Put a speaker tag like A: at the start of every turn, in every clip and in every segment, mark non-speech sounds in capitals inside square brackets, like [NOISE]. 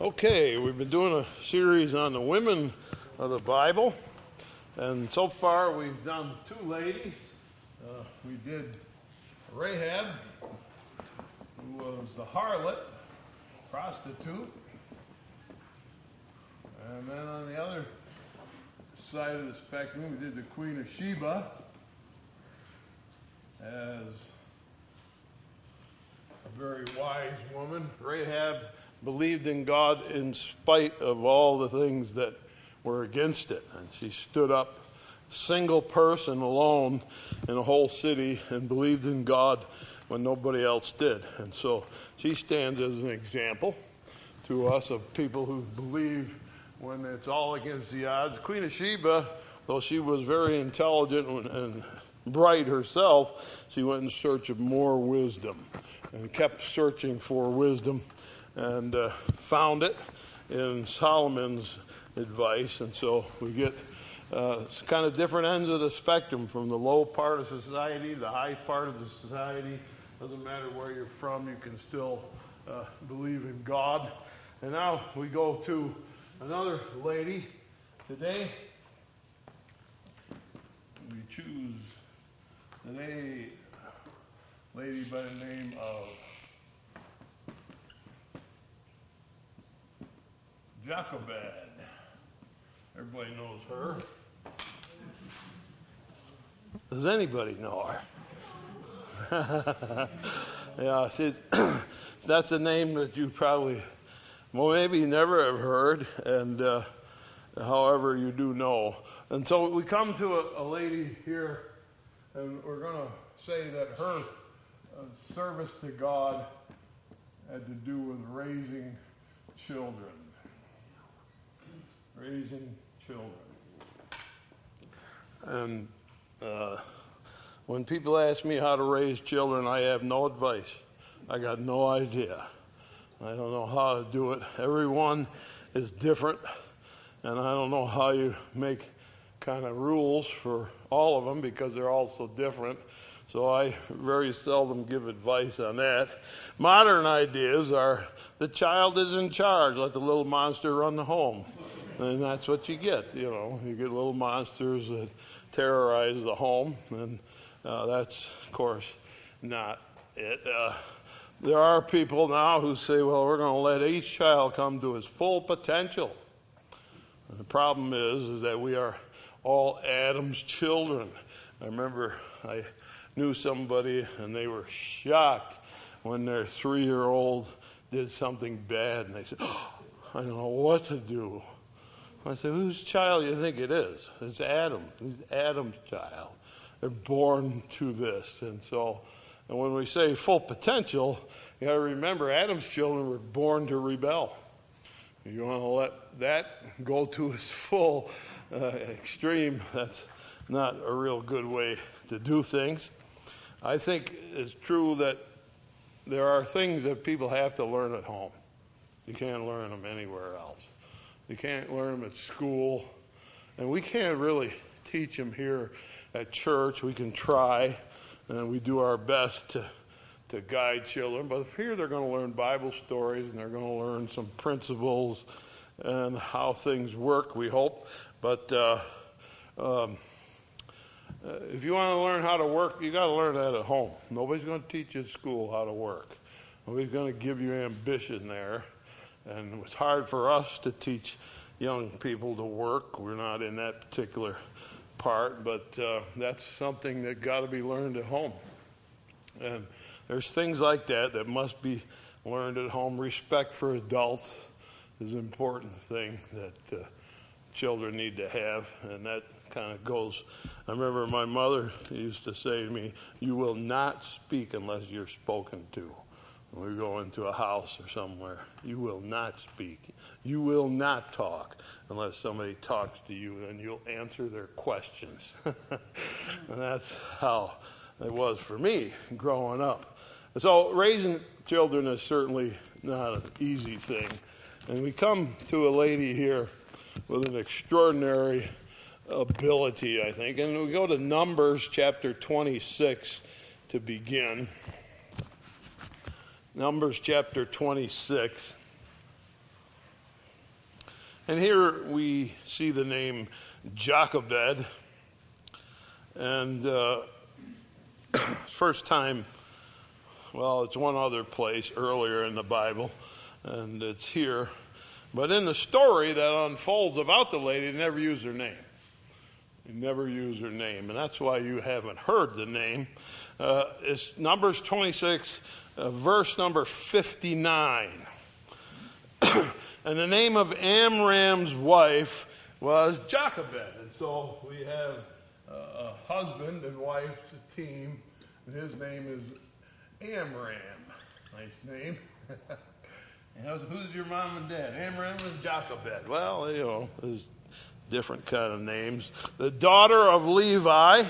A: Okay, we've been doing a series on the women of the Bible, and so far we've done two ladies. Uh, we did Rahab, who was the harlot, prostitute, and then on the other side of the spectrum, we did the Queen of Sheba as a very wise woman. Rahab believed in God in spite of all the things that were against it. And she stood up, single person alone in a whole city, and believed in God when nobody else did. And so she stands as an example to us of people who believe when it's all against the odds. Queen of Sheba, though she was very intelligent and bright herself, she went in search of more wisdom and kept searching for wisdom and uh, found it in Solomon's advice. And so we get uh, kind of different ends of the spectrum from the low part of society, the high part of the society. Doesn't matter where you're from, you can still uh, believe in God. And now we go to another lady today. We choose today lady by the name of Jochebed. Everybody knows her. Does anybody know her? [LAUGHS] yeah, see, [CLEARS THROAT] that's a name that you probably, well, maybe never have heard, and uh, however, you do know. And so we come to a, a lady here, and we're going to say that her uh, service to God had to do with raising children raising children. And uh, when people ask me how to raise children, I have no advice. I got no idea. I don't know how to do it. Everyone is different, and I don't know how you make kind of rules for all of them because they're all so different. So I very seldom give advice on that. Modern ideas are the child is in charge, let the little monster run the home and that's what you get. You know, you get little monsters that terrorize the home, and uh, that's, of course, not it. Uh, there are people now who say, well, we're going to let each child come to his full potential. And the problem is, is that we are all Adam's children. I remember I knew somebody, and they were shocked when their three-year-old did something bad, and they said, oh, [GASPS] I don't know what to do. I said, whose child do you think it is? It's Adam. He's Adam's child. They're born to this. And so, and when we say full potential, you got to remember Adam's children were born to rebel. You want to let that go to its full uh, extreme, that's not a real good way to do things. I think it's true that there are things that people have to learn at home. You can't learn them anywhere else. You can't learn them at school. And we can't really teach them here at church. We can try, and we do our best to, to guide children. But here they're going to learn Bible stories and they're going to learn some principles and how things work, we hope. But uh, um, uh, if you want to learn how to work, you got to learn that at home. Nobody's going to teach you at school how to work. Nobody's going to give you ambition there. And it was hard for us to teach young people to work. We're not in that particular part, but uh, that's something that got to be learned at home. And there's things like that that must be learned at home. Respect for adults is an important thing that uh, children need to have, and that kind of goes. I remember my mother used to say to me, You will not speak unless you're spoken to we go into a house or somewhere, you will not speak. You will not talk unless somebody talks to you, and you'll answer their questions. [LAUGHS] and that's how it was for me growing up. So, raising children is certainly not an easy thing. And we come to a lady here with an extraordinary ability, I think. And we go to Numbers chapter 26 to begin. Numbers chapter 26. And here we see the name Jochebed. And uh, [CLEARS THROAT] first time, well, it's one other place earlier in the Bible, and it's here. But in the story that unfolds about the lady, they never use her name. They never use her name, and that's why you haven't heard the name. Uh, it's Numbers 26, uh, verse number 59. [CLEARS THROAT] and the name of Amram's wife was Jochebed. And so we have a husband and wife, team, and his name is Amram. Nice name. [LAUGHS] who's your mom and dad? Amram and Jochebed. Well, you know, there's different kind of names. The daughter of Levi,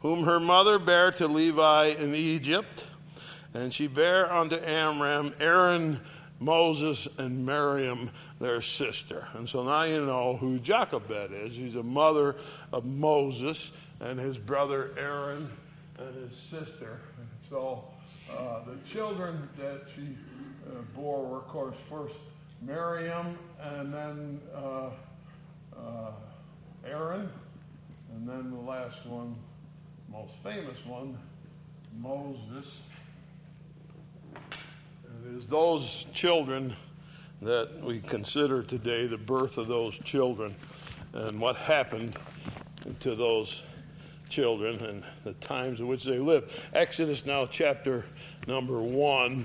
A: whom her mother bare to Levi in Egypt, and she bare unto Amram Aaron, Moses, and Miriam, their sister. And so now you know who Jochebed is. He's a mother of Moses and his brother Aaron and his sister. And so uh, the children that she uh, bore were, of course, first Miriam and then uh, uh, Aaron, and then the last one, most famous one, Moses. It is those children that we consider today the birth of those children and what happened to those children and the times in which they lived. Exodus now, chapter number one.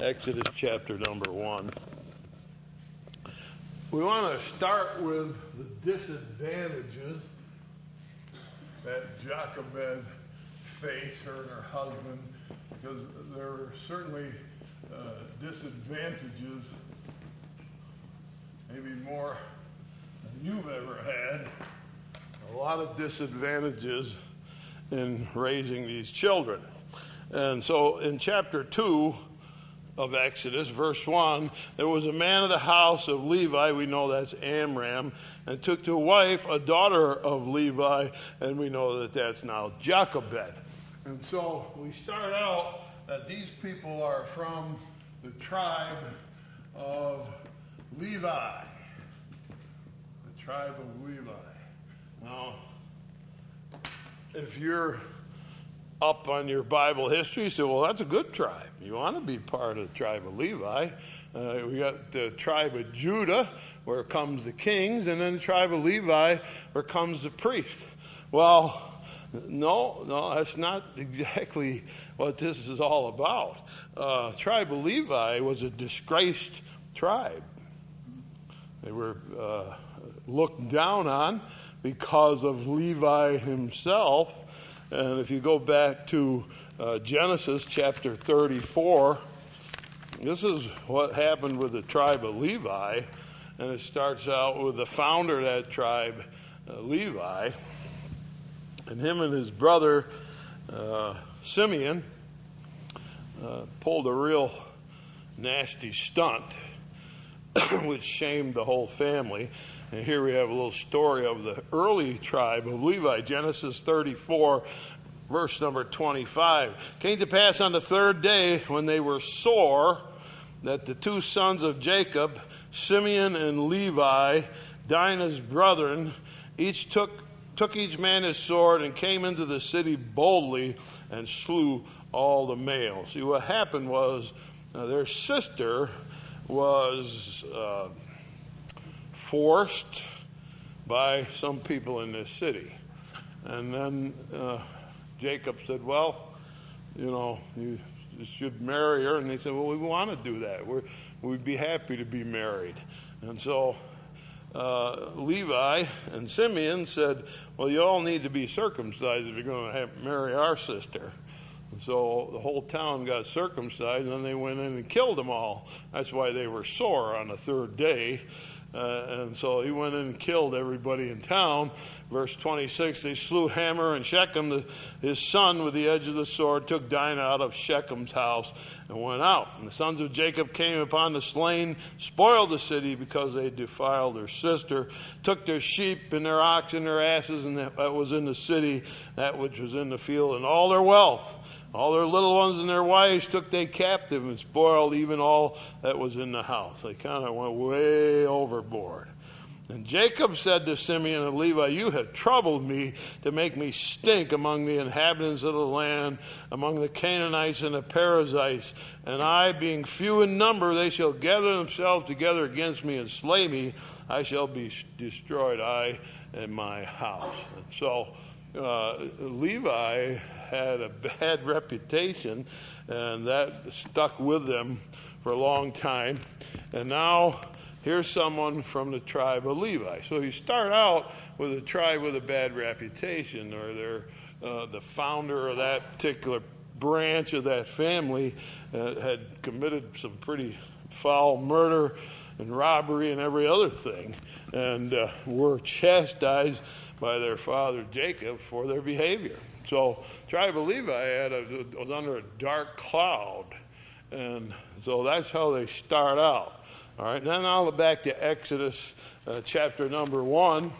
A: Exodus chapter number one. We want to start with the disadvantages that Jochebed faced, her and her husband, because there are certainly uh, disadvantages, maybe more than you've ever had, a lot of disadvantages in raising these children. And so in chapter 2, of Exodus, verse 1, there was a man of the house of Levi, we know that's Amram, and took to wife a daughter of Levi, and we know that that's now Jochebed. And so we start out that these people are from the tribe of Levi. The tribe of Levi. Now, if you're up on your Bible history, you say, well, that's a good tribe. You want to be part of the tribe of Levi. Uh, we got the tribe of Judah, where comes the kings, and then the tribe of Levi, where comes the priest. Well, no, no, that's not [LAUGHS] exactly what this is all about. Uh, tribe of Levi was a disgraced tribe. They were uh, looked down on because of Levi himself. And if you go back to uh, Genesis chapter 34. This is what happened with the tribe of Levi. And it starts out with the founder of that tribe, uh, Levi, and him and his brother, uh, Simeon, uh, pulled a real nasty stunt, [COUGHS] which shamed the whole family. And here we have a little story of the early tribe of Levi, Genesis 34, verse number 25. Came to pass on the third day when they were sore that the two sons of Jacob, Simeon and Levi, Dinah's brethren, each took, took each man his sword and came into the city boldly and slew all the males. See, what happened was uh, their sister was uh, forced by some people in this city. And then uh, Jacob said, Well, you know, you should marry her. And they said, Well, we want to do that. We're, we'd be happy to be married. And so uh, Levi and Simeon said, Well, you all need to be circumcised if you're going to marry our sister. So the whole town got circumcised, and then they went in and killed them all. That's why they were sore on the third day. Uh, and so he went in and killed everybody in town. Verse 26 They slew Hamor and Shechem, the, his son, with the edge of the sword, took Dinah out of Shechem's house, and went out. And the sons of Jacob came upon the slain, spoiled the city because they defiled their sister, took their sheep and their oxen and their asses, and that was in the city, that which was in the field, and all their wealth. All their little ones and their wives took they captive and spoiled even all that was in the house. They kind of went way overboard. And Jacob said to Simeon and Levi, You have troubled me to make me stink among the inhabitants of the land, among the Canaanites and the Perizzites. And I, being few in number, they shall gather themselves together against me and slay me. I shall be destroyed, I and my house. And so uh, Levi had a bad [LAUGHS] reputation, and that stuck with them for a long time. And now here's someone from the tribe of Levi. So you start out with a tribe with a bad reputation, or they're uh, the founder of that particular branch of that family uh, had committed some pretty foul murder and robbery and every other thing, and uh, were chastised by their father Jacob for their behavior. So, tribe of Levi had a, was under a dark cloud, and so that's how they start out. All right, then I'll look back to Exodus uh, chapter number 1.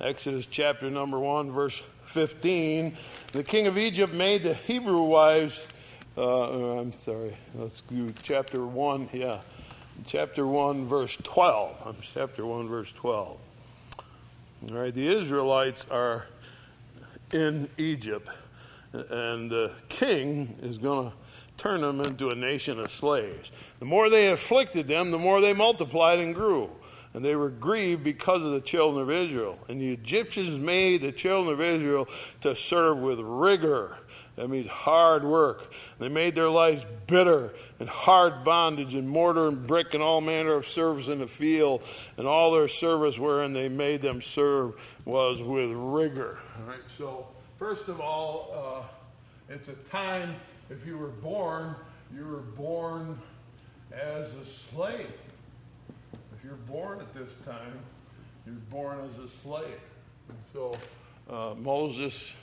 A: Exodus chapter number 1, verse 15. The king of Egypt made the Hebrew wives, uh, uh I'm sorry, let's do chapter 1, yeah. Chapter 1, verse 12. I'm Chapter 1, verse 12. All right, the Israelites are in Egypt, and the king is going to turn them into a nation of slaves. The more they afflicted them, the more they multiplied and grew. And they were grieved because of the children of Israel. And the Egyptians made the children of Israel to serve with rigor. That means hard work. They made their lives bitter and hard bondage and mortar and brick and all manner of service in the field. And all their service wherein they made them serve was with rigor. All right, so first of all, uh, it's a time if you were born, you were born as a slave. If you're born at this time, you're born as a slave. And so uh, Moses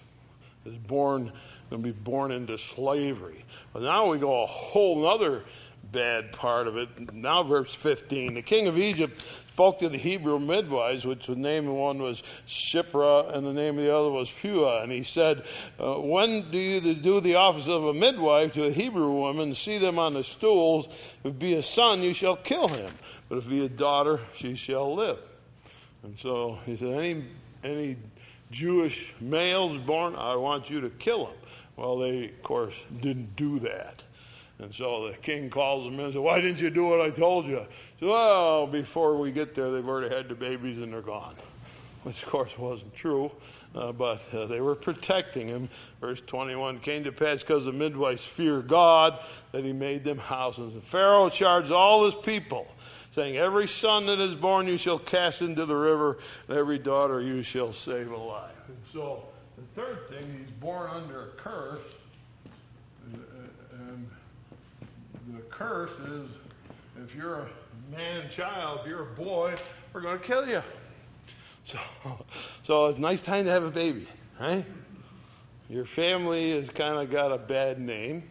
A: is born, going to be born into slavery. But now we go a whole other bad part of it. Now, verse 15. The king of Egypt spoke to the Hebrew midwives, which the name of one was Shiphrah and the name of the other was Puah. And he said, uh, When do you do the office of a midwife to a Hebrew woman, see them on the stools? If it be a son, you shall kill him. But if it be a daughter, she shall live. And so he said, Any, any Jewish males born, I want you to kill them. Well, they, of course, didn't do that. And so the king calls them in and says, Why didn't you do what I told you? Said, Well, before we get there, they've already had the babies and they're gone. [LAUGHS] Which, of course, wasn't true, uh, but uh, they were protecting him. Verse 21 came to pass because the midwives fear God that he made them houses. And Pharaoh charged all his people, saying, Every son that is born you shall cast into the river, and every daughter you shall save alive. And so the third thing, he's born under a curse the curse is if you're a man child, if you're a boy, we're going to kill you. So, so it's a nice time to have a baby, right? Your family has kind of got a bad name.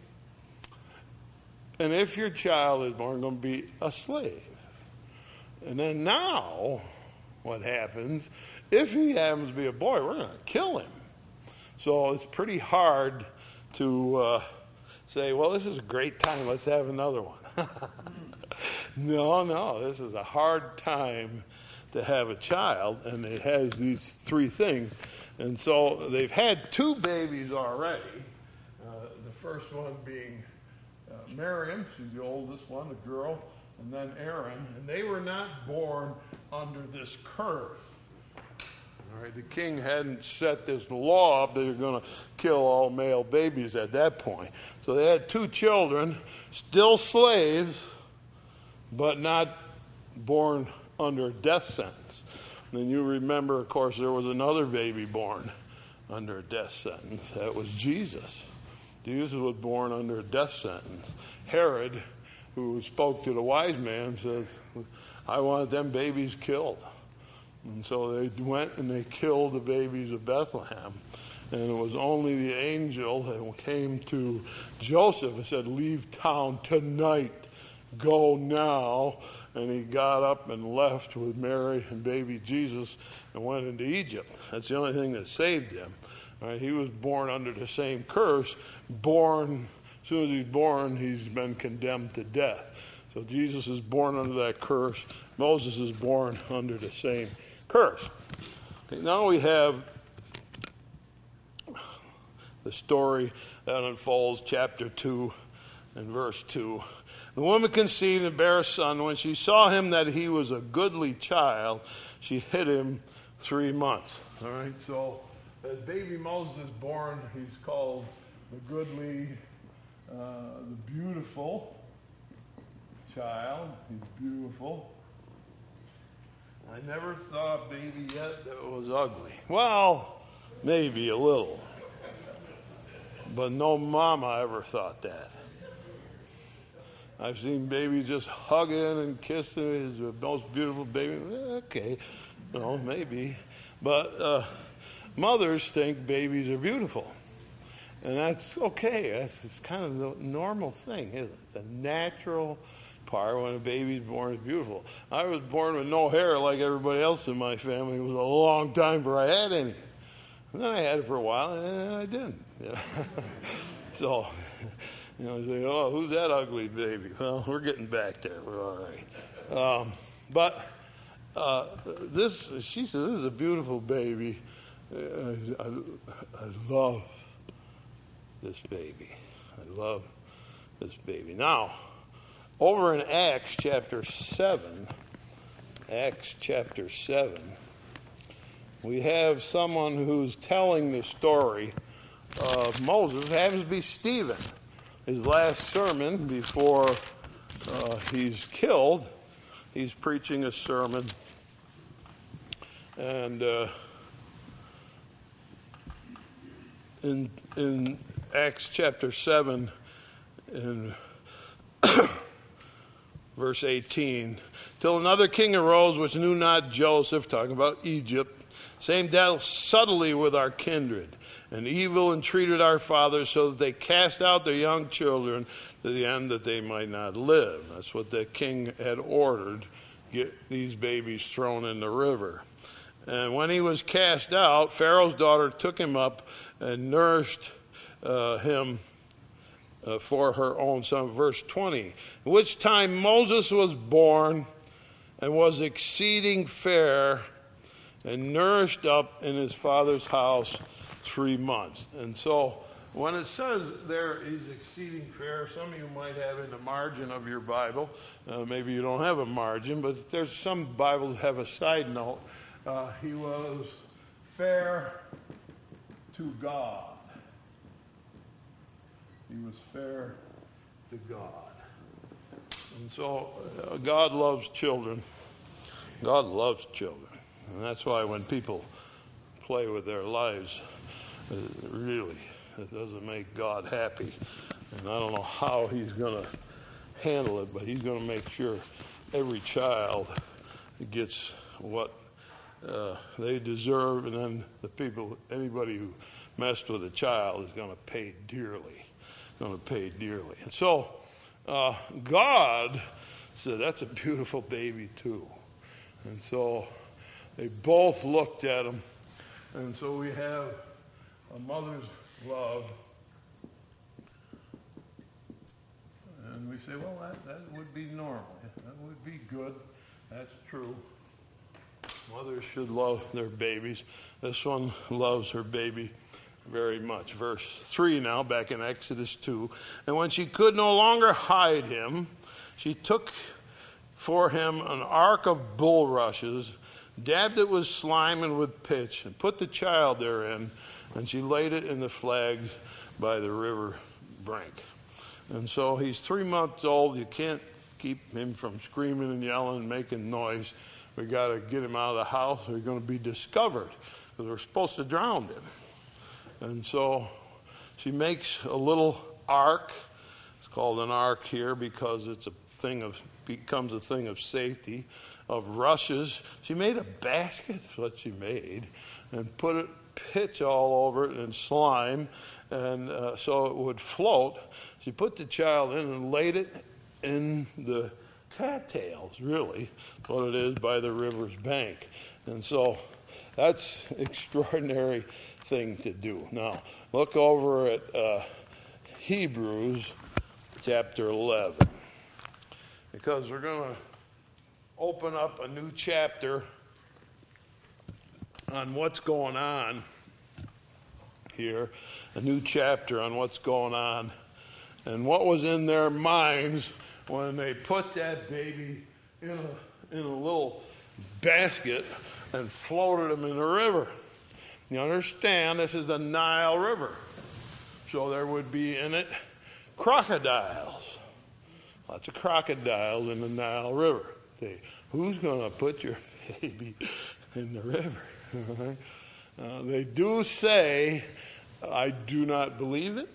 A: And if your child is born, going to be a slave. And then now, what happens, if he happens to be a boy, we're going to kill him. So it's pretty hard to uh, say, well, this is a great time, let's have another one. [LAUGHS] no, no, this is a hard time to have a child, and it has these three things. And so they've had two babies already. Uh, the first one being uh, Miriam, she's the oldest one, a girl, and then Aaron. And they were not born under this curse. The king hadn't set this law up that you're going to kill all male babies at that point. So they had two children, still slaves, but not born under death sentence. And you remember, of course, there was another baby born under a death sentence. That was Jesus. Jesus was born under a death sentence. Herod, who spoke to the wise man, says, I want them babies killed. And so they went and they killed the babies of Bethlehem. And it was only the angel that came to Joseph and said, Leave town tonight. Go now. And he got up and left with Mary and baby Jesus and went into Egypt. That's the only thing that saved him. Right? He was born under the same curse. Born, as soon as he's born, he's been condemned to death. So Jesus is born under that curse. Moses is born under the same curse. Okay, now we have the story that unfolds, chapter 2 and verse 2. The woman conceived and bare a son. When she saw him that he was a goodly child, she hid him three months. All right, so as baby Moses is born, he's called the goodly, uh, the beautiful child. He's beautiful. I never saw a baby yet that was ugly. Well, maybe a little. But no mama ever thought that. I've seen babies just hugging and kissing. He's the most beautiful baby. Okay, no, maybe. But uh, mothers think babies are beautiful. And that's okay. That's it's kind of the normal thing, isn't it? It's a natural part when a baby's born is beautiful. I was born with no hair like everybody else in my family. It was a long time before I had any. And then I had it for a while, and then I didn't. [LAUGHS] You know? so you know, say, oh, who's that ugly baby? Well, we're getting back there. We're all right. Um, but uh, this, she says, this is a beautiful baby. Uh, I, I love this baby. I love this baby. Now, over in Acts chapter 7, Acts chapter 7, we have someone who's telling the story of Moses. It happens to be Stephen his last sermon before uh, he's killed. He's preaching a sermon. And uh, in, in Acts chapter 7, in [CLEARS THROAT] verse 18, till another king arose which knew not Joseph, talking about Egypt, saying, Dealt subtly with our kindred and evil entreated our fathers so that they cast out their young children to the end that they might not live. That's what the king had ordered get these babies thrown in the river. And when he was cast out, Pharaoh's daughter took him up and nourished uh, him uh, for her own son. Verse 20, which time Moses was born and was exceeding fair and nourished up in his father's house three months. And so when it says there he's exceeding fair, some of you might have in the margin of your Bible, uh, maybe you don't have a margin, but there's some Bibles have a side note. Uh, he was fair to God. He was fair to God. And so uh, God loves children. God loves children. And that's why when people play with their lives, really, it doesn't make God happy. And I don't know how he's going to handle it, but he's going to make sure every child gets what uh, they deserve, and then the people, anybody who messed with a child is going to pay dearly. Going to pay dearly. And so, uh, God said, That's a beautiful baby, too. And so they both looked at him. And so we have a mother's love. And we say, well, that, that would be normal. That would be good. That's true. Mothers should love their babies. This one loves her baby very much. Verse 3 now, back in Exodus 2. And when she could no longer hide him, she took for him an ark of bulrushes, dabbed it with slime and with pitch, and put the child therein and she laid it in the flags by the river brink. And so he's three months old. You can't keep him from screaming and yelling and making noise. We got to get him out of the house. We're going to be discovered because we're supposed to drown him. And so she makes a little ark. It's called an ark here because it's a thing of becomes a thing of safety of rushes. She made a basket. [LAUGHS] What she made, and put it pitch all over it and slime, and uh, so it would float. She put the child in and laid it in the cattails, really, what it is by the river's bank. And so that's [LAUGHS] extraordinary thing to do. Now, look over at uh, Hebrews chapter 11. Because we're going to open up a new chapter on what's going on here, a new chapter on what's going on and what was in their minds when they put that baby in a, in a little basket and floated him in the river. You understand, this is the Nile River. So there would be in it crocodiles. Lots of crocodiles in the Nile River. See, who's going to put your [LAUGHS] baby in the river? uh, they do say, I do not believe it,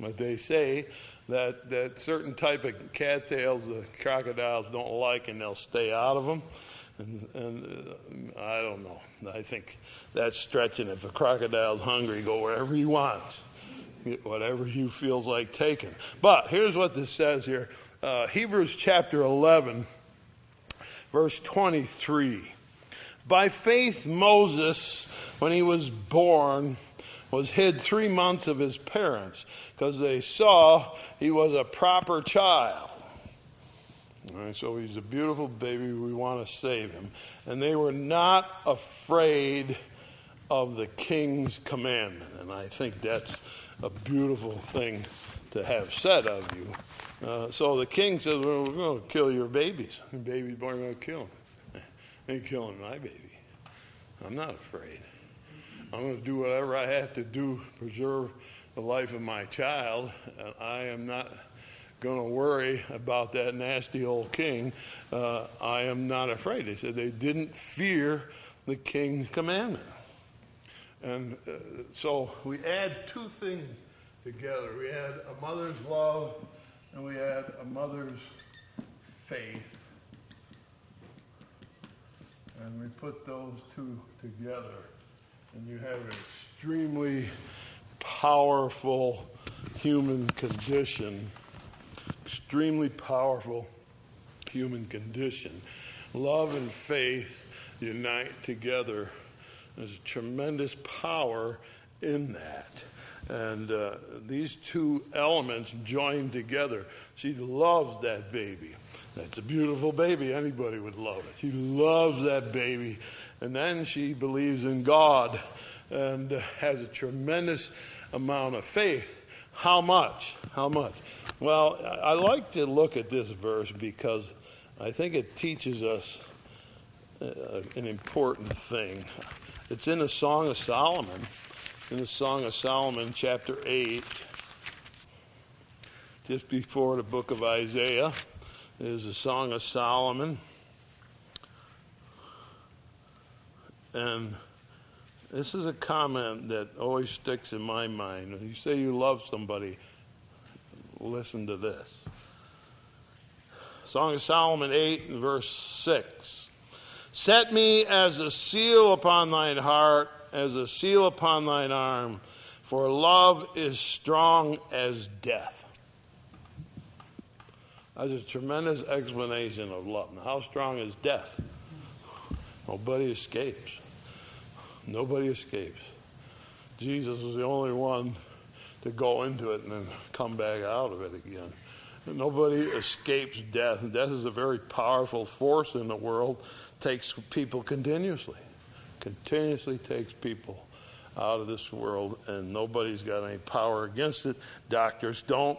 A: but they say that, that certain type of cattails the crocodiles don't like and they'll stay out of them. And, and uh, I don't know. I think that's stretching. If a crocodile's hungry, go wherever he wants, Get whatever he feels like taking. But here's what this says here uh, Hebrews chapter 11, verse 23. By faith, Moses, when he was born, was hid three months of his parents because they saw he was a proper child. Right, so he's a beautiful baby. We want to save him. And they were not afraid of the king's commandment. And I think that's a beautiful thing to have said of you. Uh, so the king says, well, We're going to kill your babies. Your baby's born, we're going to kill him. Ain't killing my baby. I'm not afraid. I'm going to do whatever I have to do to preserve the life of my child. And I am not going to worry about that nasty old king. Uh, I am not afraid. They said they didn't fear the king's commandment. And uh, so we add two things together. We add a mother's love and we add a mother's faith. And we put those two together and you have an extremely powerful human condition, extremely powerful human condition. Love and faith unite together. There's a tremendous power in that. And uh, these two elements join together. She loves that baby. That's a beautiful baby. Anybody would love it. She loves that baby. And then she believes in God and has a tremendous amount of faith. How much? How much? Well, I like to look at this verse because I think it teaches us uh, an important thing. It's in the Song of Solomon, in the Song of Solomon, chapter 8, just before the book of Isaiah, is the Song of Solomon. And this is a comment that always sticks in my mind. When you say you love somebody, listen to this. Song of Solomon 8 and verse 6. Set me as a seal upon thine heart, as a seal upon thine arm, for love is strong as death. That's a tremendous explanation of love. Now, how strong is death? Nobody escapes. Nobody escapes. Jesus is the only one to go into it and then come back out of it again. Nobody escapes death. Death is a very powerful force in the world. Takes people continuously, continuously takes people out of this world, and nobody's got any power against it. Doctors don't.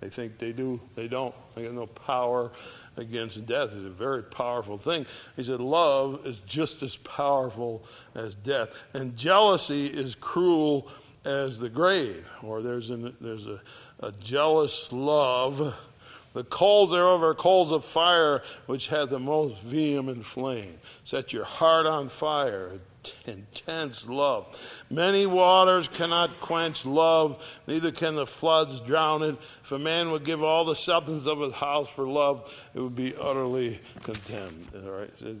A: They think they do. They don't. They got no power against death. It's a very powerful thing. He said, Love is just as powerful as death. And jealousy is cruel as the grave. Or there's, an, there's a, a jealous love. The coals thereof are coals of fire, which have the most vehement flame. Set your heart on fire intense love. Many waters cannot quench love, neither can the floods drown it. If a man would give all the substance of his house for love, it would be utterly condemned. All right? So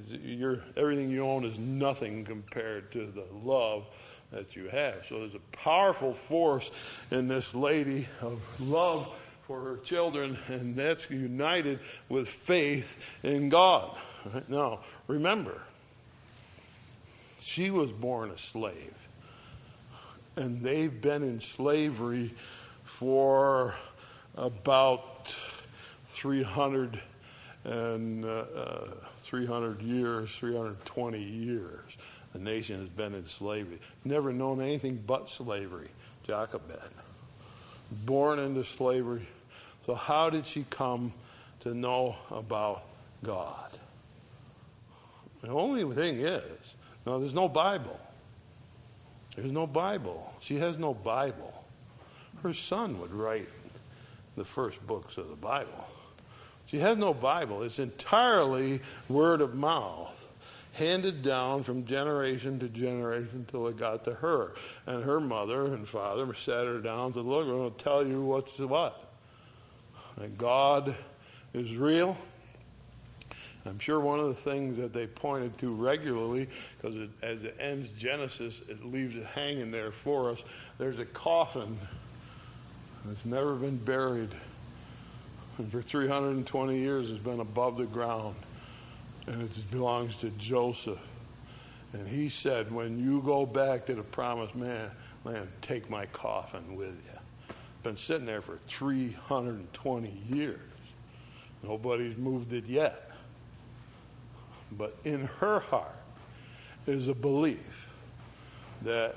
A: everything you own is nothing compared to the love that you have. So there's a powerful force in this lady of love for her children, and that's united with faith in God. Right? Now, remember, she was born a slave. and they've been in slavery for about 300 and uh, uh, 300 years, 320 years. The nation has been in slavery. Never known anything but slavery. Jochebed. Born into slavery. So, how did she come to know about God? The only thing is, no, there's no Bible. There's no Bible. She has no Bible. Her son would write the first books of the Bible. She has no Bible. It's entirely word of mouth, handed down from generation to generation until it got to her. And her mother and father sat her down and said, Look, I'm going to tell you what's what. That God is real. I'm sure one of the things that they pointed to regularly, because as it ends Genesis, it leaves it hanging there for us. There's a coffin that's never been buried. And for 320 years, it's been above the ground. And it belongs to Joseph. And he said, When you go back to the promised land, take my coffin with you. Been sitting there for 320 years. Nobody's moved it yet. But in her heart is a belief that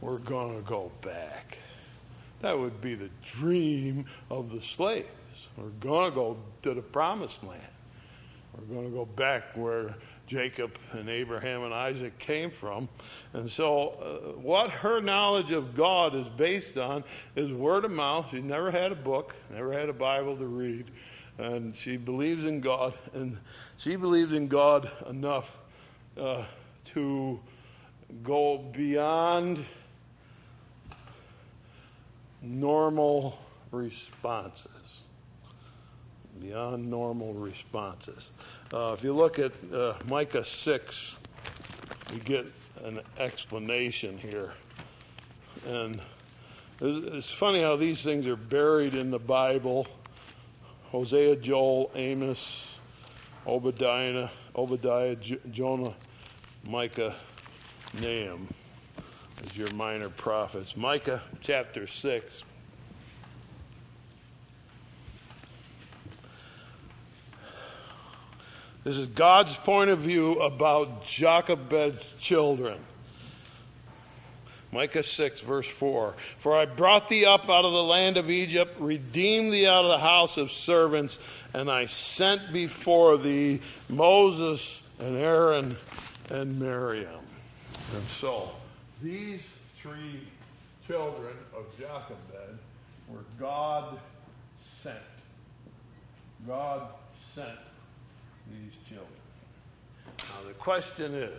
A: we're going to go back. That would be the dream of the slaves. We're going to go to the promised land. We're going to go back where Jacob and Abraham and Isaac came from. And so, uh, what her knowledge of God is based on is word of mouth. She never had a book, never had a Bible to read. And she believes in God. And she believed in God enough uh, to go beyond normal responses. Beyond normal responses. Uh, if you look at uh, Micah 6, you get an explanation here. And it's, funny how these things are buried in the Bible Hosea, Joel, Amos, Obadiah, Obadiah, J- Jonah, Micah, Nahum as your minor prophets. Micah chapter 6. This is God's point of view about Jochebed's children. Micah 6, verse 4. For I brought thee up out of the land of Egypt, redeemed thee out of the house of servants, and I sent before thee Moses and Aaron and Miriam. And so, these three children of Jochebed were God sent. God sent these children. Now, the question is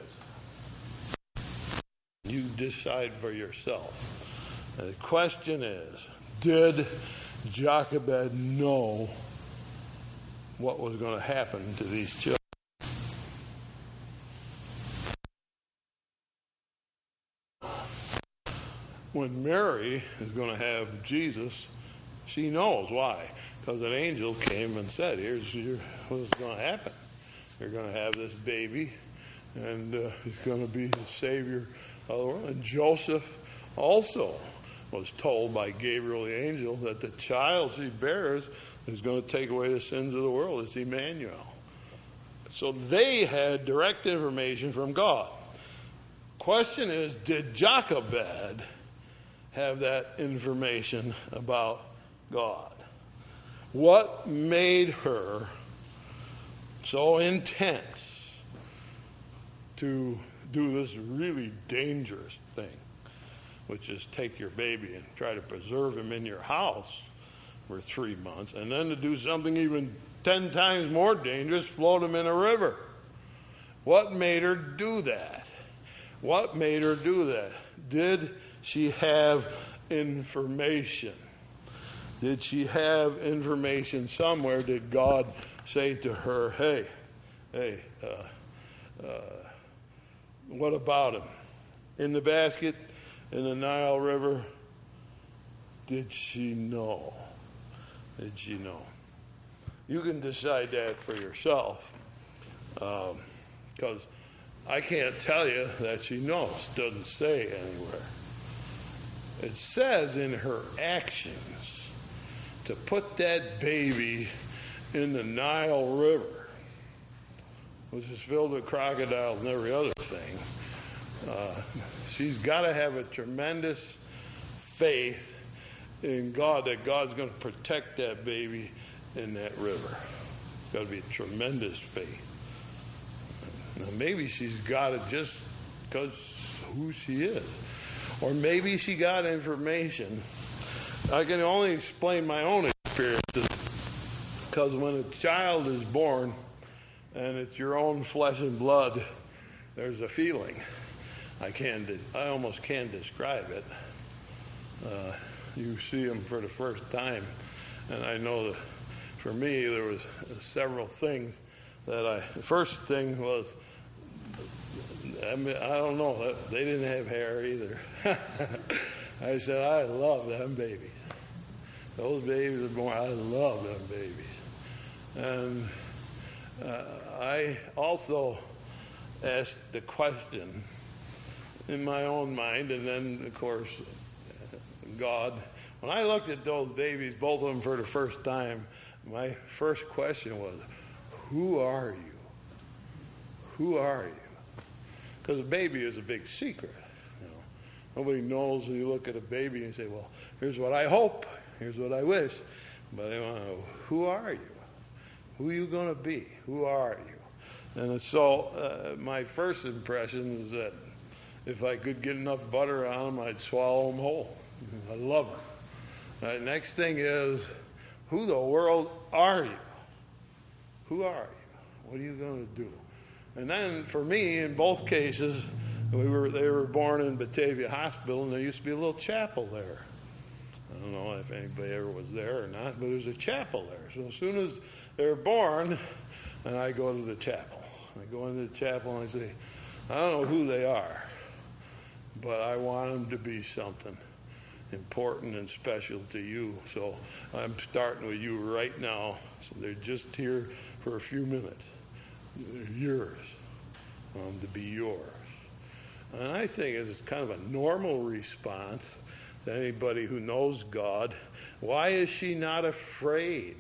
A: you decide for yourself. The question is did Jochebed know what was going to happen to these children? When Mary is going to have Jesus, she knows why. Because an angel came and said, Here's your, what's going to happen. You're going to have this baby, and uh, he's going to be the Savior of the world. and Joseph also was told by Gabriel the angel that the child she bears is going to take away the sins of the world. It's Emmanuel. So they had direct information from God. Question is, did Jochebed have that information about God? What made her so intense to do this really dangerous thing, which is take your baby and try to preserve him in your house for three months, and then to do something even 10 times more dangerous, float him in a river. What made her do that? What made her do that? Did she have information? Did she have information somewhere? Did God say to her, hey, hey, uh, uh, what about him? In the basket in the Nile River? Did she know? Did she know? You can decide that for yourself. Because um, I can't tell you that she knows. Doesn't say anywhere. it says in her actions to put that baby in the Nile River, which is filled with crocodiles and every other thing. Uh, she's got to have a tremendous faith in God that God's going to protect that baby in that river. Got to be a tremendous faith. Now, maybe she's got it just because who she is. Or maybe she got information. I can only explain my own experiences because when a child is born and it's your own flesh and blood, there's a feeling. I can, I almost can't describe it. Uh, you see them for the first time, and I know that for me there was several things that I. The first thing was I mean, I don't know. They didn't have hair either. [LAUGHS] I said, I love them babies. Those babies are born. I love them babies. And uh, I also asked the question in my own mind, and then, of course, God. When I looked at those babies, both of them for the first time, my first question was, Who are you? Who are you? Because a baby is a big secret. You know. Nobody knows when you look at a baby and say, well, here's what I hope, here's what I wish. But they want to know, who are you? Who are you going to be? Who are you? And so uh, my first impression is that if I could get enough butter on them, I'd swallow them whole. I love them. Uh, next thing is, who the world are you? Who are you? What are you going to do? And then for me, in both cases, we were, they were born in Batavia Hospital, and there used to be a little chapel there. I don't know if anybody ever was there or not, but there's a chapel there. So as soon as they're born, and I go to the chapel. I go into the chapel and I say, I don't know who they are, but I want them to be something important and special to you. So I'm starting with you right now. So they're just here for a few minutes yours, um, to be yours. And I think it's kind of a normal response anybody who knows God. Why is she not afraid?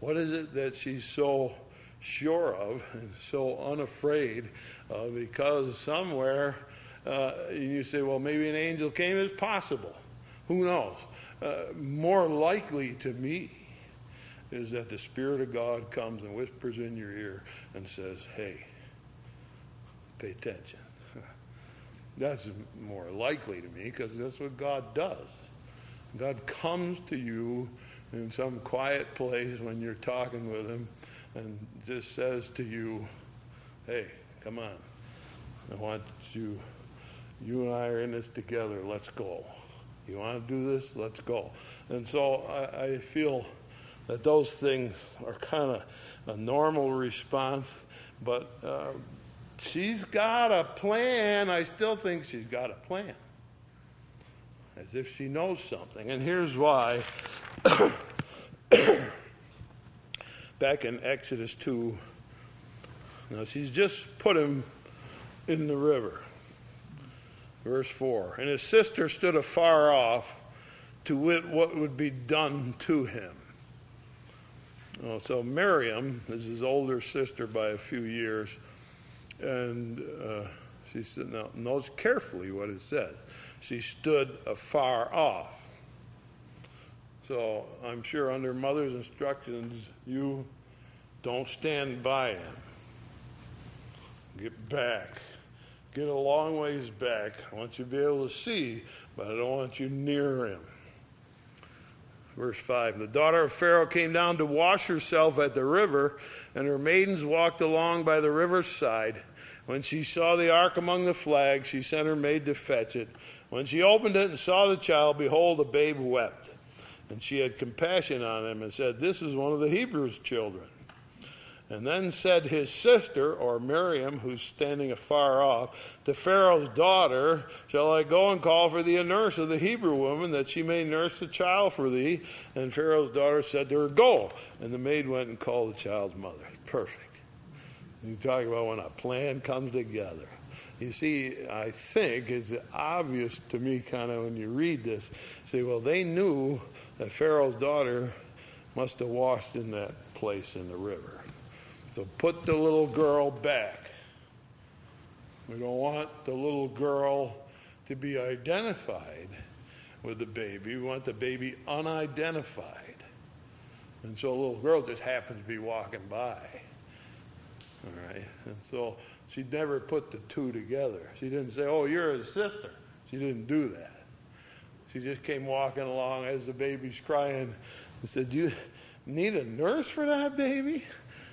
A: What is it that she's so sure of and so unafraid of? Because somewhere uh, you say, well, maybe an angel came. It's possible. Who knows? Uh, more likely to me is that the Spirit of God comes and whispers in your ear and says, hey, pay attention. That's more likely to me because that's what God does. God comes to you in some quiet place when you're talking with Him and just says to you, hey, come on. I want you, you and I are in this together. Let's go. You want to do this? Let's go. And so I, I feel that those things are kind of a normal response, but uh, she's got a plan. I still think she's got a plan, as if she knows something. And here's why. [COUGHS] Back in Exodus 2, now she's just put him in the river. Verse 4 And his sister stood afar off to wit what would be done to him. So Miriam is his older sister by a few years, and uh, she said, now notes carefully what it says. She stood afar off. So I'm sure under mother's instructions, you don't stand by him. Get back. Get a long ways back. I want you to be able to see, but I don't want you near him. Verse 5 The daughter of Pharaoh came down to wash herself at the river, and her maidens walked along by the river's side. When she saw the ark among the flags, she sent her maid to fetch it. When she opened it and saw the child, behold, the babe wept. And she had compassion on him and said, This is one of the Hebrews' children. And then said his sister, or Miriam, who's standing afar off, to Pharaoh's daughter, Shall I go and call for thee a nurse of the Hebrew woman, that she may nurse the child for thee? And Pharaoh's daughter said to her, Go. And the maid went and called the child's mother. Perfect. You talk about when a plan comes together. you see, I think it's obvious to me kind of when you read this. Say, well, they knew that Pharaoh's daughter must have washed in that place in the river. So put the little girl back. We don't want the little girl to be identified with the baby. We want the baby unidentified. And so a little girl just happens to be walking by. All right. And so she never put the two together. She didn't say, Oh, you're his sister. She didn't do that. She just came walking along as the baby's crying and said, Do you need a nurse for that baby?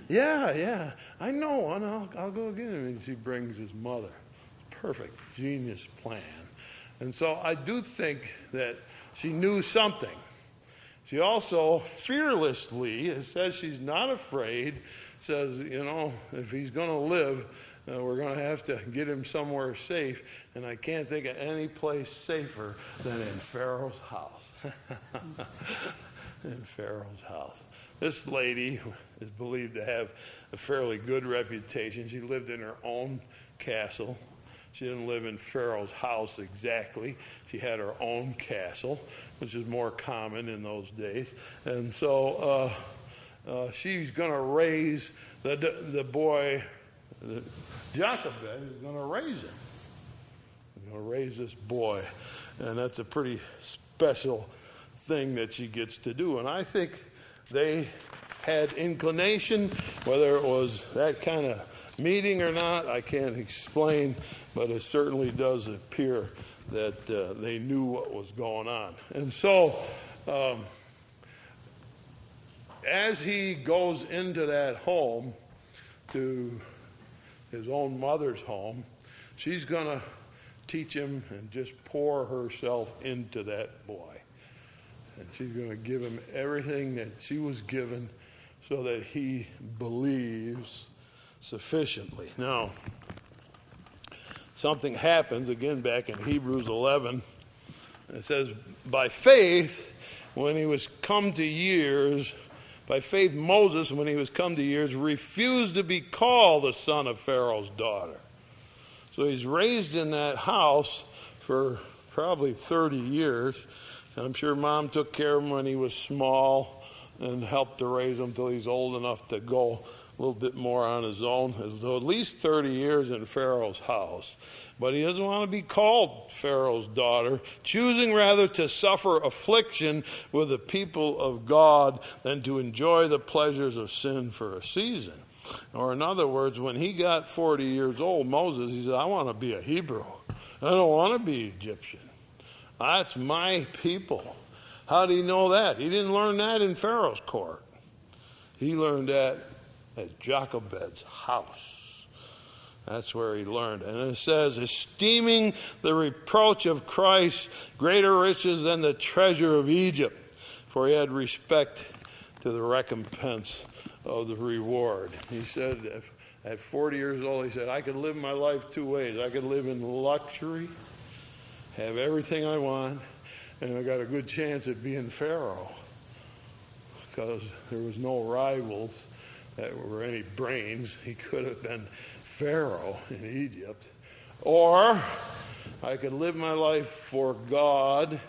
A: Yeah, yeah, I know, I'll, I'll go get him. And she brings his mother. Perfect, genius plan. And so I do think that she knew something. She also fearlessly, says she's not afraid, says, you know, if he's going to live, uh, we're going to have to get him somewhere safe. And I can't think of any place safer than in Pharaoh's house. [LAUGHS] in Pharaoh's house. This lady is believed to have a fairly good reputation. She lived in her own castle. She didn't live in Pharaoh's house exactly. She had her own castle, which is more common in those days. And so uh, uh, she's going to raise the, the boy, Jochebed is going to raise him. He's going to raise this boy. And that's a pretty special thing that she gets to do. And I think they had inclination, whether it was that kind of meeting or not, I can't explain, but it certainly does appear that uh, they knew what was going on. And so, um, as he goes into that home, to his own mother's home, she's going to teach him and just pour herself into that boy. And she's going to give him everything that she was given so that he believes sufficiently. Now, something happens again back in Hebrews 11. It says, By faith, when he was come to years, by faith, Moses, when he was come to years, refused to be called the son of Pharaoh's daughter. So he's raised in that house for probably 30 years. I'm sure mom took care of him when he was small and helped to raise him until he's old enough to go a little bit more on his own. So at least 30 years in Pharaoh's house. But he doesn't want to be called Pharaoh's daughter, choosing rather to suffer affliction with the people of God than to enjoy the pleasures of sin for a season. Or, in other words, when he got 40 years old, Moses, he said, I want to be a Hebrew. I don't want to be Egyptian. That's my people. How do you know that? He didn't learn that in Pharaoh's court. He learned that at Jochebed's house. That's where he learned. And it says, esteeming the reproach of Christ greater riches than the treasure of Egypt, for he had respect to the recompense of the reward. He said, at 40 years old, he said, I could live my life two ways. I could live in luxury, have everything I want, and I got a good chance at being Pharaoh because there was no rivals that were any brains. He could have been Pharaoh in Egypt. Or I could live my life for God,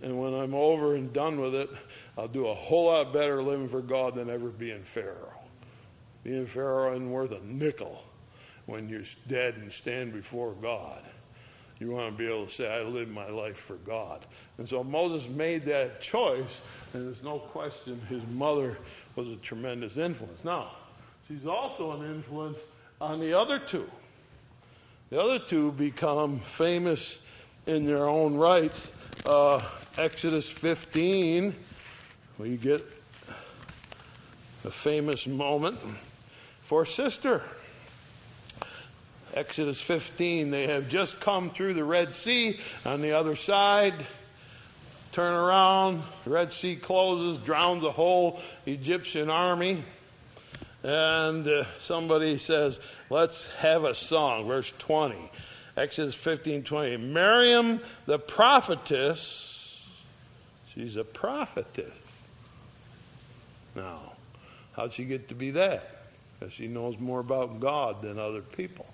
A: and when I'm over and done with it, I'll do a whole lot better living for God than ever being Pharaoh. Being Pharaoh isn't worth a nickel when you're dead and stand before God. You want to be able to say, I live my life for God. And so Moses made that choice, and there's no question his mother was a tremendous influence. Now, she's also an influence on the other two. The other two become famous in their own rights. Uh, Exodus 15, we get a famous moment for sister. Exodus 15, they have just come through the Red Sea on the other side. Turn around, Red Sea closes, drowns the whole Egyptian army and uh, somebody says, let's have a song. Verse 20, Exodus 15 20. Miriam the prophetess, she's a prophetess. Now, how'd she get to be that? Because she knows more about God than other people.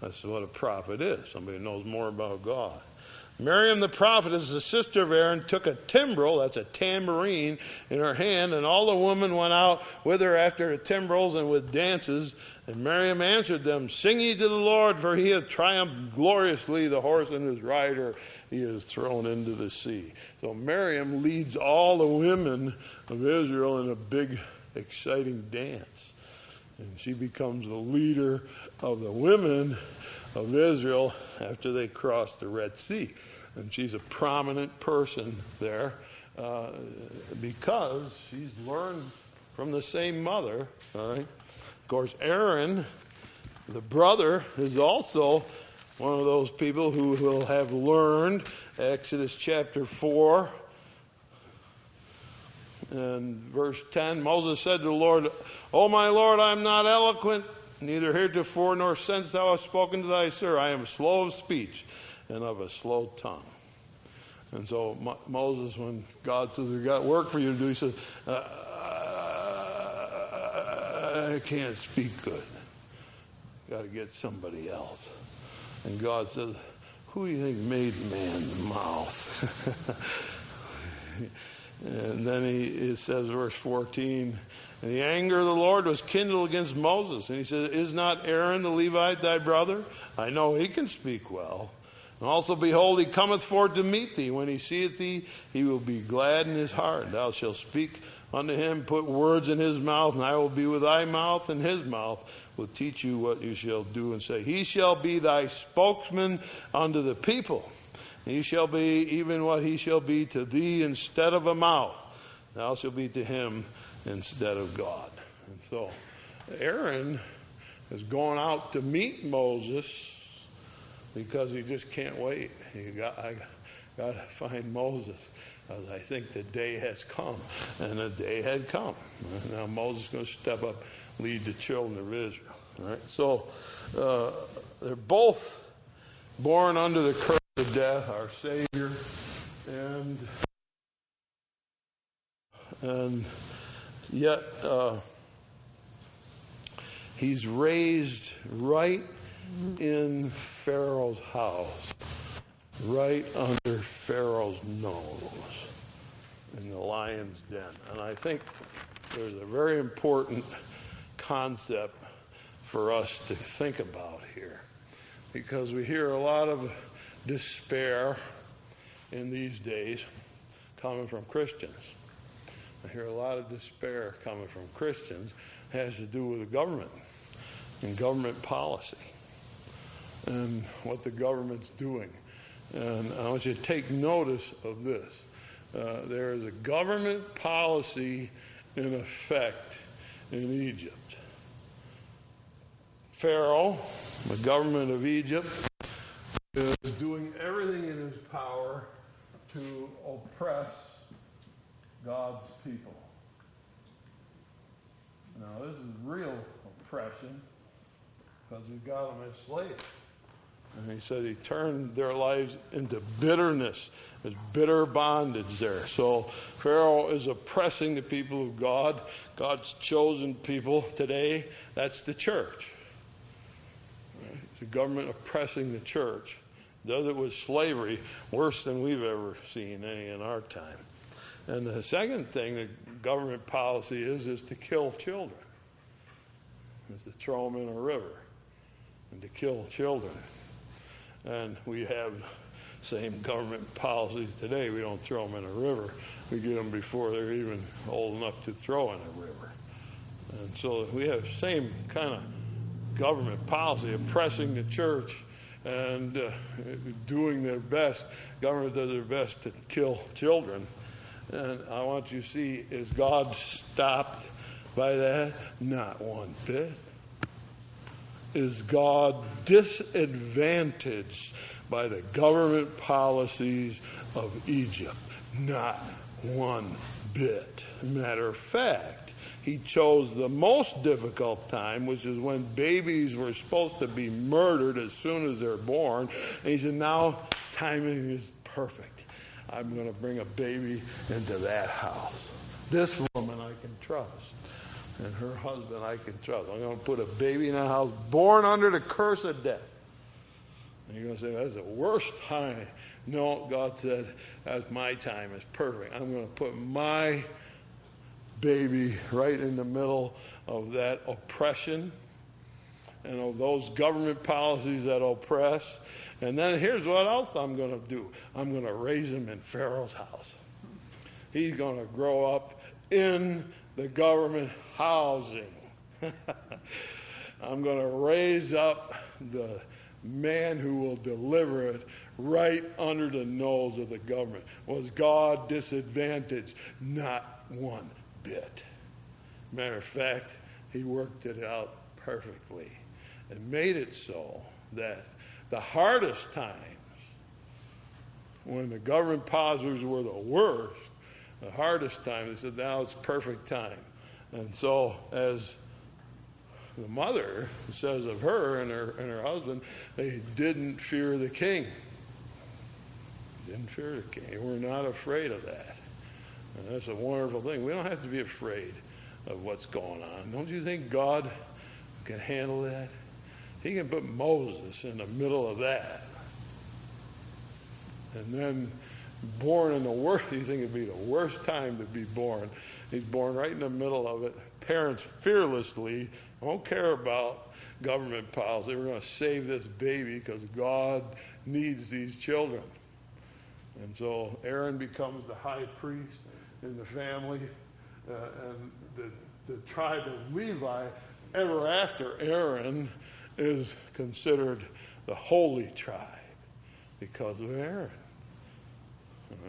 A: That's what a prophet is somebody knows more about God. Miriam the prophetess, the sister of Aaron, took a timbrel, that's a tambourine, in her hand, and all the women went out with her after the timbrels and with dances. And Miriam answered them, Sing ye to the Lord, for he hath triumphed gloriously, the horse and his rider he has thrown into the sea. So Miriam leads all the women of Israel in a big, exciting dance. And she becomes the leader of the women of Israel after they crossed the Red Sea. And she's a prominent person there uh, because she's learned from the same mother. All right. Of course, Aaron, the brother, is also one of those people who will have learned Exodus chapter 4 and verse 10 Moses said to the Lord, O my Lord, I am not eloquent Neither heretofore nor since thou hast spoken to thy servant, I am slow of speech and of a slow tongue. And so Moses, when God says, We've got work for you to do, he says, uh, I can't speak good. Got to get somebody else. And God says, Who do you think made man's mouth? [LAUGHS] and then he, it says, verse 14, and the anger of the Lord was kindled against Moses. And he said, Is not Aaron the Levite thy brother? I know he can speak well. And also, behold, he cometh forth to meet thee. When he seeth thee, he will be glad in his heart. Thou shalt speak unto him, put words in his mouth, and I will be with thy mouth, and his mouth will teach you what you shall do and say. He shall be thy spokesman unto the people. He shall be even what he shall be to thee instead of a mouth. Thou shalt be to him instead of God. And so Aaron is going out to meet Moses because he just can't wait. He got, I got to find Moses. I think the day has come, and the day had come. Now Moses is going to step up, lead the children of Israel. Right? So uh, they're both born under the curse of death, our Savior, and and Yet, uh, he's raised right in Pharaoh's house, right under Pharaoh's nose, in the lion's den. And I think there's a very important concept for us to think about here because we hear a lot of despair in these days coming from Christians. I hear a lot of despair coming from Christians it has to do with the government and government policy and what the government's doing. And I want you to take notice of this. Uh, there is a government policy in effect in Egypt. Pharaoh, the government of Egypt, is doing everything in his power to oppress God's people. Now, this is real oppression because he got them as slaves. And he said he turned their lives into bitterness. There's bitter bondage there. So Pharaoh is oppressing the people of God, God's chosen people today. That's the church. It's the government oppressing the church. Does it with slavery worse than we've ever seen any in our time. And the second thing that government policy is, is to kill children, is to throw them in a river and to kill children. And we have same government policies today. We don't throw them in a river. We get them before they're even old enough to throw in a river. And so we have same kind of government policy, oppressing the church and uh, doing their best. Government does their best to kill children. And I want you to see is God stopped by that? Not one bit. Is God disadvantaged by the government policies of Egypt? Not one bit. Matter of fact, he chose the most difficult time, which is when babies were supposed to be murdered as soon as they're born. And he said, now timing is perfect. I'm going to bring a baby into that house. This woman I can trust. And her husband I can trust. I'm going to put a baby in a house born under the curse of death. And you're going to say, that's the worst time. No, God said, that's my time. It's perfect. I'm going to put my baby right in the middle of that oppression and of those government policies that oppress. And then here's what else I'm going to do I'm going to raise him in Pharaoh's house. He's going to grow up in the government housing. [LAUGHS] I'm going to raise up the man who will deliver it right under the nose of the government. Was God disadvantaged? Not one bit. Matter of fact, he worked it out perfectly and made it so that the hardest times, when the government positives were the worst, the hardest time, they said, now it's perfect time. And so, as the mother says of her and her, and her husband, they didn't fear the king. Didn't fear the king. We're not afraid of that. And that's a wonderful thing. We don't have to be afraid of what's going on. Don't you think God can handle that? He can put Moses in the middle of that. And then born in the worst, [LAUGHS] you think it'd be the worst time to be born. He's born right in the middle of it. Parents fearlessly won't care about government policy. We're going to save this baby because God needs these children. And so Aaron becomes the high priest in the family, uh, and the, the tribe of Levi, ever after Aaron, is considered the holy tribe because of Aaron.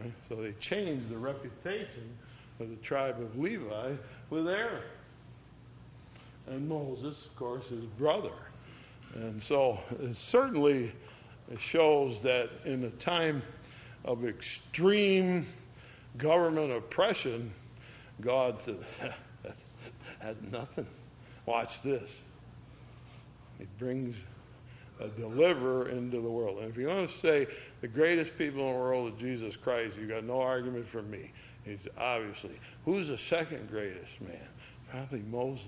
A: Right? So they changed the reputation of the tribe of Levi with Aaron. And Moses, of course, his brother. And so it certainly shows that in a time of extreme government oppression, God [LAUGHS] said, that's nothing. Watch this. He brings a deliverer into the world. And if you want to say the greatest people in the world is Jesus Christ, you've got no argument from me. He's obviously. Who's the second greatest man? Probably Moses.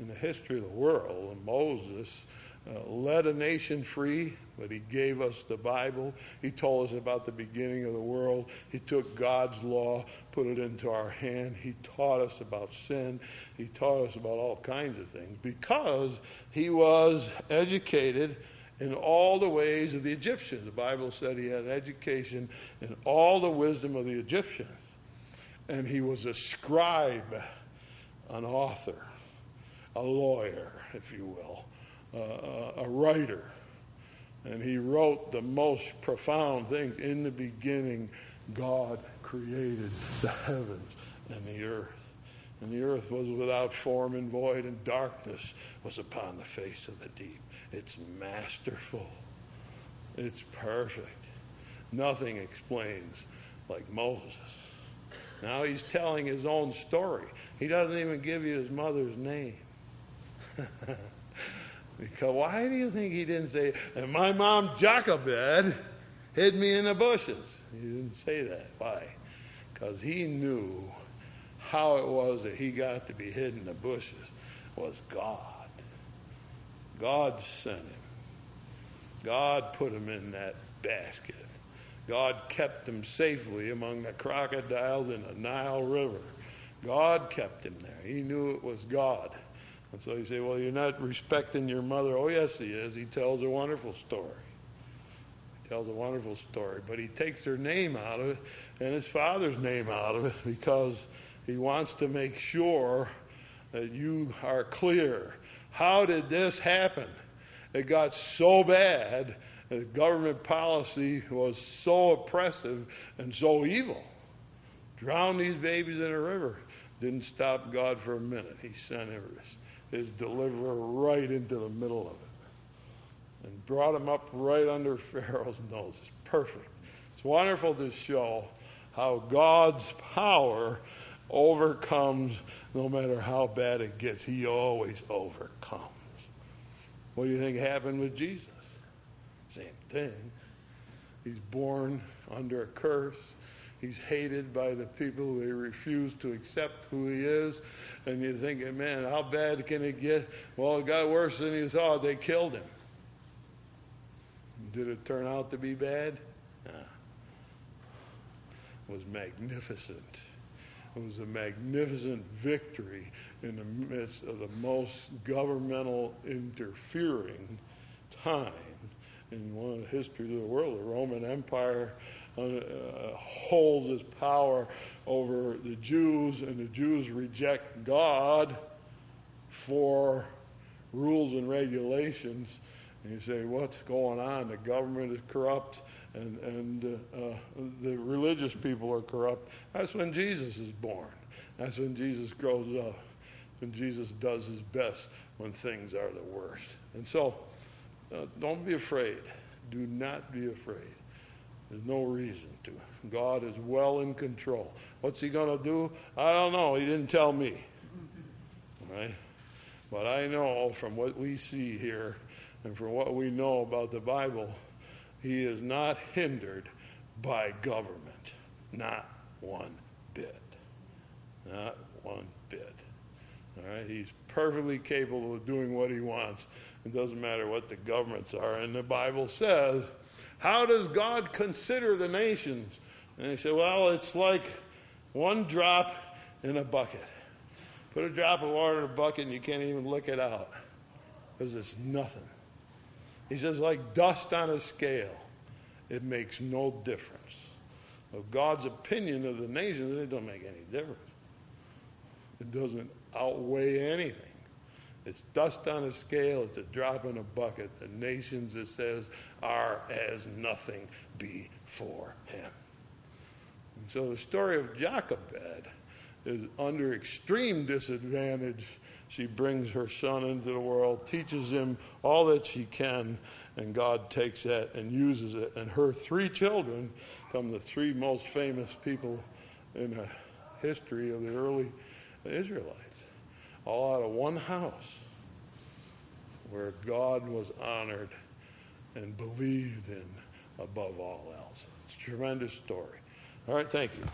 A: In the history of the world, Moses uh, led a nation free, but he gave us the Bible. He told us about the beginning of the world. He took God's law, put it into our hand. He taught us about sin. He taught us about all kinds of things because he was educated in all the ways of the Egyptians. The Bible said he had an education in all the wisdom of the Egyptians. And he was a scribe, an author, a lawyer, if you will a writer. And he wrote the most profound things. In the beginning, God created the heavens and the earth. And the earth was without form and void, and darkness was upon the face of the deep. It's masterful. It's perfect. Nothing explains like Moses. Now he's telling his own story. He doesn't even give you his mother's name. [LAUGHS] Because why do you think he didn't say, and my mom Jochebed hid me in the bushes? He didn't say that. Why? Because he knew how it was that he got to be hid in the bushes was God. God sent him. God put him in that basket. God kept him safely among the crocodiles in the Nile River. God kept him there. He knew it was God. And so you say, well, you're not respecting your mother. Oh, yes, he is. He tells a wonderful story. He tells a wonderful story. But he takes her name out of it and his father's name out of it [LAUGHS] because he wants to make sure that you are clear. How did this happen? It got so bad. The government policy was so oppressive and so evil. Drown these babies in a river. Didn't stop God for a minute. He sent Everest his deliverer right into the middle of it and brought him up right under [LAUGHS] Pharaoh's nose. It's perfect. It's wonderful to show how God's power overcomes no matter how bad it gets. He always overcomes. What do you think happened with Jesus? Same thing. He's born under a curse. He's hated by the people who refuse to accept who he is. And you're thinking, man, how bad can it get? Well, it got worse than you thought. They killed him. Did it turn out to be bad? Nah. It was magnificent. It was a magnificent victory in the midst of the most governmental interfering time in one of the history of the world. The Roman Empire uh, holds its power over the Jews, and the Jews reject God for rules and regulations. And you say, what's going on? The government is corrupt and, and uh, uh, the religious people are corrupt. That's when Jesus is born. That's when Jesus grows up. When Jesus does his best when things are the worst. And so, uh, don't be afraid. Do not be afraid. There's no reason to. God is well in control. What's he going to do? I don't know. He didn't tell me. Right? But I know from what we see here and from what we know about the Bible, he is not hindered by government. Not one bit. Not one bit. All right? He's perfectly capable of doing what he wants. It doesn't matter what the governments are. And the Bible says, How does God consider the nations? And he said, Well, it's like one drop in a bucket. Put a drop of water in a bucket and you can't even lick it out because it's nothing. He says, like dust on a scale, it makes no difference. Of God's opinion of the nations, it don't make any difference. It doesn't outweigh anything. It's dust on a scale, it's a drop in a bucket. The nations, it says, are as nothing before him. And so the story of Jochebed is under extreme disadvantage she brings her son into the world, teaches him all that she can, and God takes that and uses it. And her three children become the three most famous people in the history of the early Israelites, all out of one house where God was honored and believed in above all else. It's a tremendous story. All right, thank you.